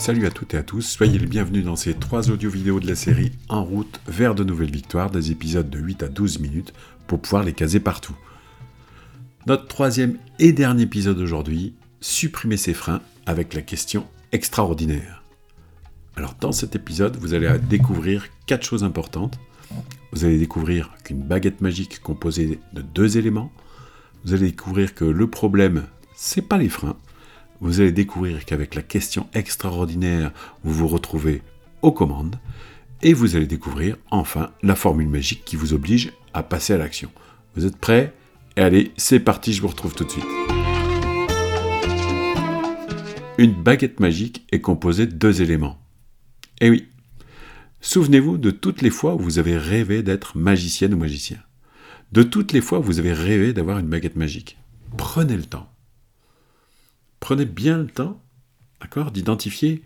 Salut à toutes et à tous, soyez les bienvenus dans ces trois audio-vidéos de la série En route vers de nouvelles victoires, des épisodes de 8 à 12 minutes pour pouvoir les caser partout. Notre troisième et dernier épisode aujourd'hui, supprimer ses freins avec la question extraordinaire. Alors dans cet épisode, vous allez découvrir quatre choses importantes. Vous allez découvrir qu'une baguette magique composée de deux éléments. Vous allez découvrir que le problème, c'est pas les freins. Vous allez découvrir qu'avec la question extraordinaire, vous vous retrouvez aux commandes. Et vous allez découvrir enfin la formule magique qui vous oblige à passer à l'action. Vous êtes prêts? Et allez, c'est parti, je vous retrouve tout de suite. Une baguette magique est composée de deux éléments. Eh oui, souvenez-vous de toutes les fois où vous avez rêvé d'être magicienne ou magicien. De toutes les fois où vous avez rêvé d'avoir une baguette magique. Prenez le temps. Prenez bien le temps, d'accord, d'identifier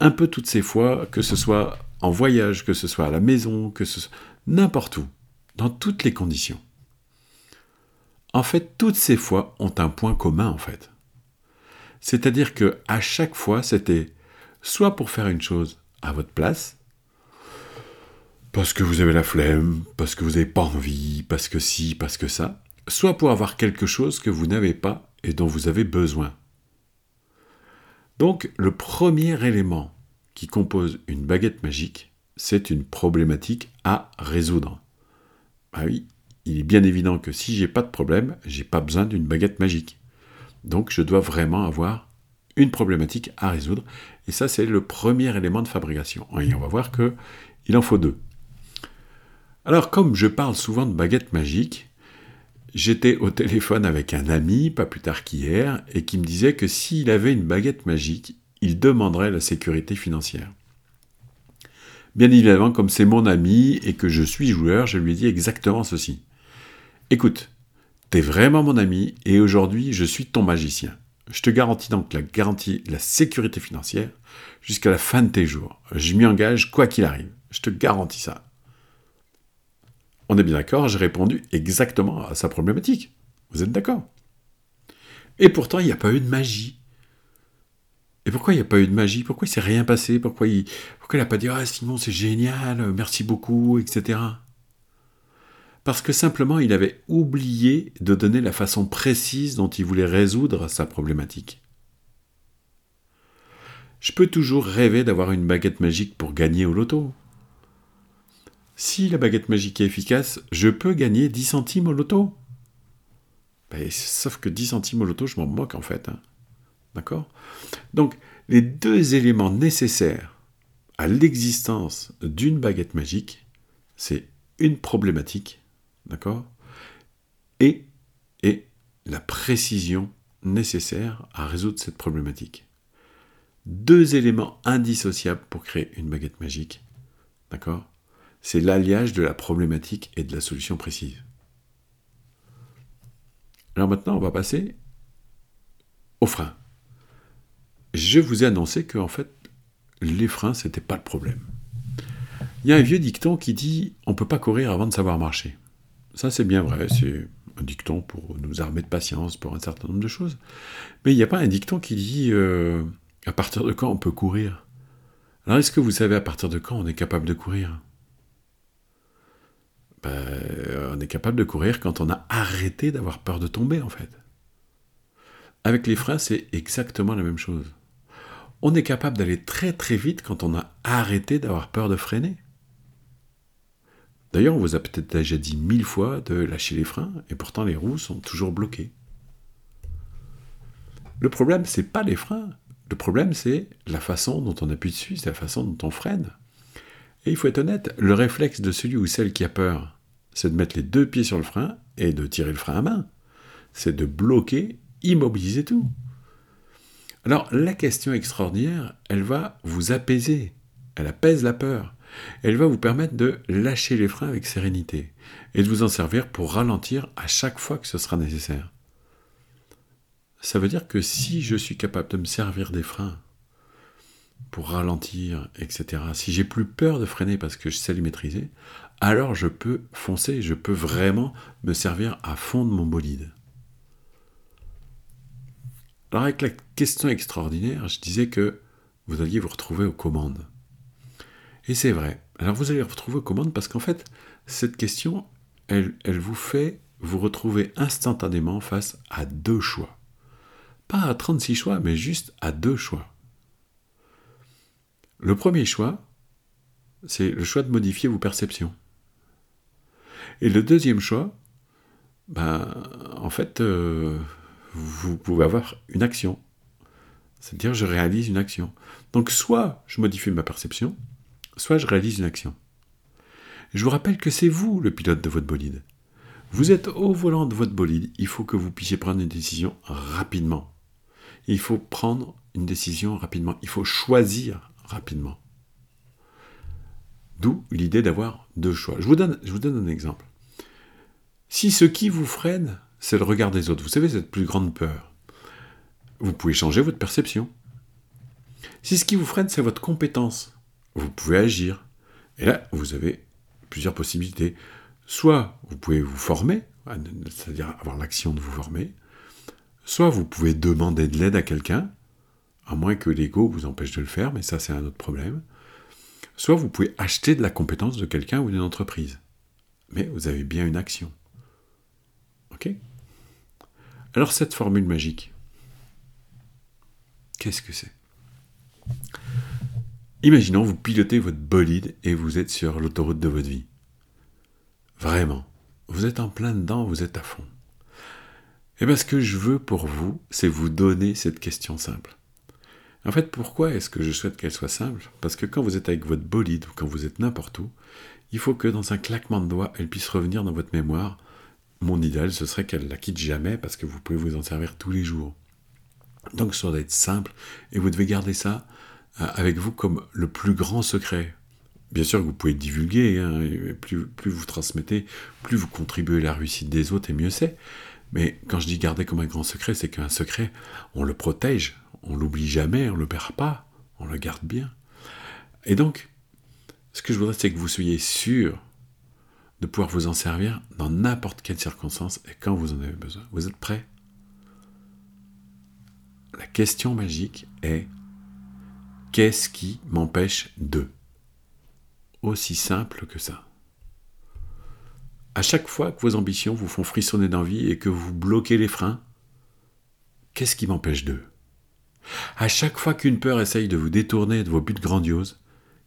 un peu toutes ces fois, que ce soit en voyage, que ce soit à la maison, que ce soit n'importe où, dans toutes les conditions. En fait, toutes ces fois ont un point commun en fait. C'est-à-dire que à chaque fois, c'était soit pour faire une chose à votre place, parce que vous avez la flemme, parce que vous n'avez pas envie, parce que si, parce que ça, soit pour avoir quelque chose que vous n'avez pas et dont vous avez besoin. Donc, le premier élément qui compose une baguette magique, c'est une problématique à résoudre. Ah oui, il est bien évident que si j'ai pas de problème, j'ai pas besoin d'une baguette magique. Donc je dois vraiment avoir une problématique à résoudre. Et ça, c'est le premier élément de fabrication. Et on va voir que il en faut deux. Alors, comme je parle souvent de baguette magique, j'étais au téléphone avec un ami, pas plus tard qu'hier, et qui me disait que s'il avait une baguette magique, il demanderait la sécurité financière. Bien évidemment, comme c'est mon ami et que je suis joueur, je lui ai dit exactement ceci. Écoute, t'es vraiment mon ami et aujourd'hui je suis ton magicien. Je te garantis donc la garantie, la sécurité financière jusqu'à la fin de tes jours. Je m'y engage quoi qu'il arrive. Je te garantis ça. On est bien d'accord, j'ai répondu exactement à sa problématique. Vous êtes d'accord? Et pourtant, il n'y a pas eu de magie. Et pourquoi il n'y a pas eu de magie? Pourquoi il s'est rien passé? Pourquoi il n'a pas dit Ah Simon, c'est génial, merci beaucoup, etc. Parce que simplement il avait oublié de donner la façon précise dont il voulait résoudre sa problématique. Je peux toujours rêver d'avoir une baguette magique pour gagner au loto. Si la baguette magique est efficace, je peux gagner 10 centimes au loto. Ben, sauf que 10 centimes au loto, je m'en moque en fait. Hein. D'accord? Donc, les deux éléments nécessaires à l'existence d'une baguette magique, c'est une problématique, d'accord? Et, et la précision nécessaire à résoudre cette problématique. Deux éléments indissociables pour créer une baguette magique, d'accord? C'est l'alliage de la problématique et de la solution précise. Alors maintenant, on va passer aux freins. Je vous ai annoncé que en fait, les freins, ce n'était pas le problème. Il y a un vieux dicton qui dit on ne peut pas courir avant de savoir marcher. Ça, c'est bien vrai, c'est un dicton pour nous armer de patience pour un certain nombre de choses. Mais il n'y a pas un dicton qui dit euh, à partir de quand on peut courir? Alors, est-ce que vous savez à partir de quand on est capable de courir? Ben, on est capable de courir quand on a arrêté d'avoir peur de tomber, en fait. Avec les freins, c'est exactement la même chose. On est capable d'aller très très vite quand on a arrêté d'avoir peur de freiner. D'ailleurs, on vous a peut-être déjà dit mille fois de lâcher les freins, et pourtant les roues sont toujours bloquées. Le problème, c'est pas les freins. Le problème, c'est la façon dont on appuie dessus, c'est la façon dont on freine. Et il faut être honnête, le réflexe de celui ou celle qui a peur, c'est de mettre les deux pieds sur le frein et de tirer le frein à main. C'est de bloquer, immobiliser tout. Alors la question extraordinaire, elle va vous apaiser. Elle apaise la peur. Elle va vous permettre de lâcher les freins avec sérénité et de vous en servir pour ralentir à chaque fois que ce sera nécessaire. Ça veut dire que si je suis capable de me servir des freins pour ralentir, etc., si j'ai plus peur de freiner parce que je sais les maîtriser, alors je peux foncer, je peux vraiment me servir à fond de mon bolide. Alors avec la question extraordinaire, je disais que vous alliez vous retrouver aux commandes. Et c'est vrai. Alors vous allez vous retrouver aux commandes parce qu'en fait, cette question, elle, elle vous fait vous retrouver instantanément face à deux choix. Pas à 36 choix, mais juste à deux choix. Le premier choix, c'est le choix de modifier vos perceptions. Et le deuxième choix, ben, en fait, euh, vous pouvez avoir une action. C'est-à-dire, je réalise une action. Donc, soit je modifie ma perception, soit je réalise une action. Je vous rappelle que c'est vous le pilote de votre bolide. Vous êtes au volant de votre bolide, il faut que vous puissiez prendre une décision rapidement. Il faut prendre une décision rapidement. Il faut choisir rapidement. D'où l'idée d'avoir deux choix. Je vous, donne, je vous donne un exemple. Si ce qui vous freine, c'est le regard des autres, vous savez, cette plus grande peur, vous pouvez changer votre perception. Si ce qui vous freine, c'est votre compétence, vous pouvez agir. Et là, vous avez plusieurs possibilités. Soit vous pouvez vous former, c'est-à-dire avoir l'action de vous former, soit vous pouvez demander de l'aide à quelqu'un, à moins que l'ego vous empêche de le faire, mais ça c'est un autre problème. Soit vous pouvez acheter de la compétence de quelqu'un ou d'une entreprise. Mais vous avez bien une action. Alors cette formule magique, qu'est-ce que c'est? Imaginons, vous pilotez votre bolide et vous êtes sur l'autoroute de votre vie. Vraiment, vous êtes en plein dedans, vous êtes à fond. Et bien ce que je veux pour vous, c'est vous donner cette question simple. En fait, pourquoi est-ce que je souhaite qu'elle soit simple? Parce que quand vous êtes avec votre bolide ou quand vous êtes n'importe où, il faut que dans un claquement de doigts, elle puisse revenir dans votre mémoire. Mon idéal, ce serait qu'elle la quitte jamais parce que vous pouvez vous en servir tous les jours. Donc ça doit être simple et vous devez garder ça euh, avec vous comme le plus grand secret. Bien sûr vous pouvez divulguer, hein, plus, plus, vous transmettez, plus vous contribuez à la réussite des autres et mieux c'est. Mais quand je dis garder comme un grand secret, c'est qu'un secret, on le protège, on l'oublie jamais, on ne le perd pas, on le garde bien. Et donc, ce que je voudrais, c'est que vous soyez sûr de pouvoir vous en servir dans n'importe quelle circonstance et quand vous en avez besoin. Vous êtes prêts? La question magique est Qu'est-ce qui m'empêche de? Aussi simple que ça. À chaque fois que vos ambitions vous font frissonner d'envie et que vous bloquez les freins, qu'est-ce qui m'empêche d'eux? À chaque fois qu'une peur essaye de vous détourner de vos buts grandioses,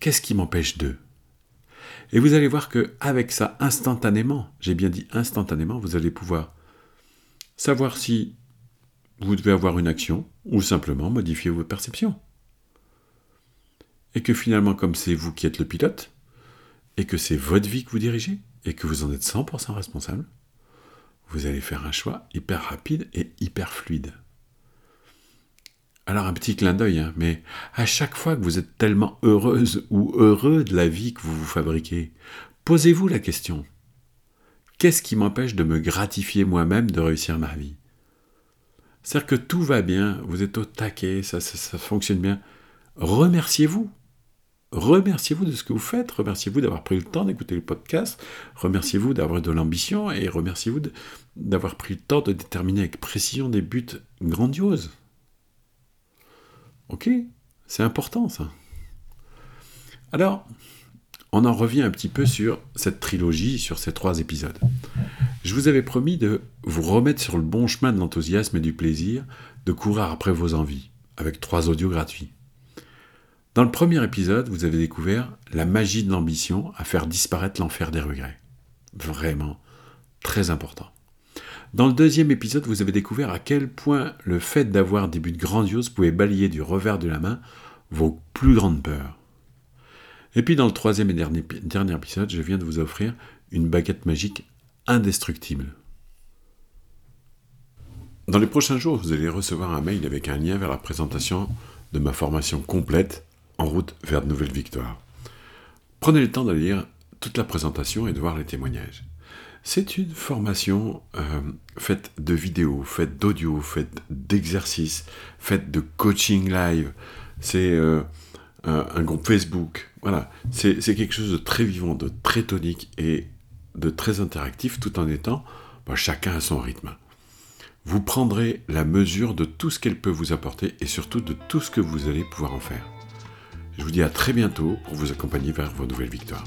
qu'est-ce qui m'empêche d'eux? Et vous allez voir que avec ça, instantanément, j'ai bien dit instantanément, vous allez pouvoir savoir si vous devez avoir une action ou simplement modifier votre perception et que finalement, comme c'est vous qui êtes le pilote, et que c'est votre vie que vous dirigez, et que vous en êtes 100% responsable, vous allez faire un choix hyper rapide et hyper fluide. Alors un petit clin d'œil, hein, mais à chaque fois que vous êtes tellement heureuse ou heureux de la vie que vous vous fabriquez, posez-vous la question. Qu'est-ce qui m'empêche de me gratifier moi-même de réussir ma vie? C'est-à-dire que tout va bien, vous êtes au taquet, ça, ça fonctionne bien. Remerciez-vous. Remerciez-vous de ce que vous faites, remerciez-vous d'avoir pris le temps d'écouter le podcast, remerciez-vous d'avoir de l'ambition et remerciez-vous d'avoir pris le temps de déterminer avec précision des buts grandioses. Ok C'est important ça. Alors, on en revient un petit peu sur cette trilogie, sur ces trois épisodes. Je vous avais promis de vous remettre sur le bon chemin de l'enthousiasme et du plaisir, de courir après vos envies, avec trois audios gratuits. Dans le premier épisode, vous avez découvert la magie de l'ambition à faire disparaître l'enfer des regrets. Vraiment très important. Dans le deuxième épisode, vous avez découvert à quel point le fait d'avoir des buts grandioses pouvait balayer du revers de la main vos plus grandes peurs. Et puis dans le troisième et dernier, dernier épisode, je viens de vous offrir une baguette magique indestructible. Dans les prochains jours, vous allez recevoir un mail avec un lien vers la présentation de ma formation complète en route vers de nouvelles victoires. Prenez le temps de lire toute la présentation et de voir les témoignages. C'est une formation euh, faite de vidéos, faite d'audio, faite d'exercices, faite de coaching live. C'est euh, un, groupe Facebook. Voilà, c'est quelque chose de très vivant, de très tonique et de très interactif, tout en étant bah, chacun à son rythme. Vous prendrez la mesure de tout ce qu'elle peut vous apporter et surtout de tout ce que vous allez pouvoir en faire. Je vous dis à très bientôt pour vous accompagner vers vos nouvelles victoires.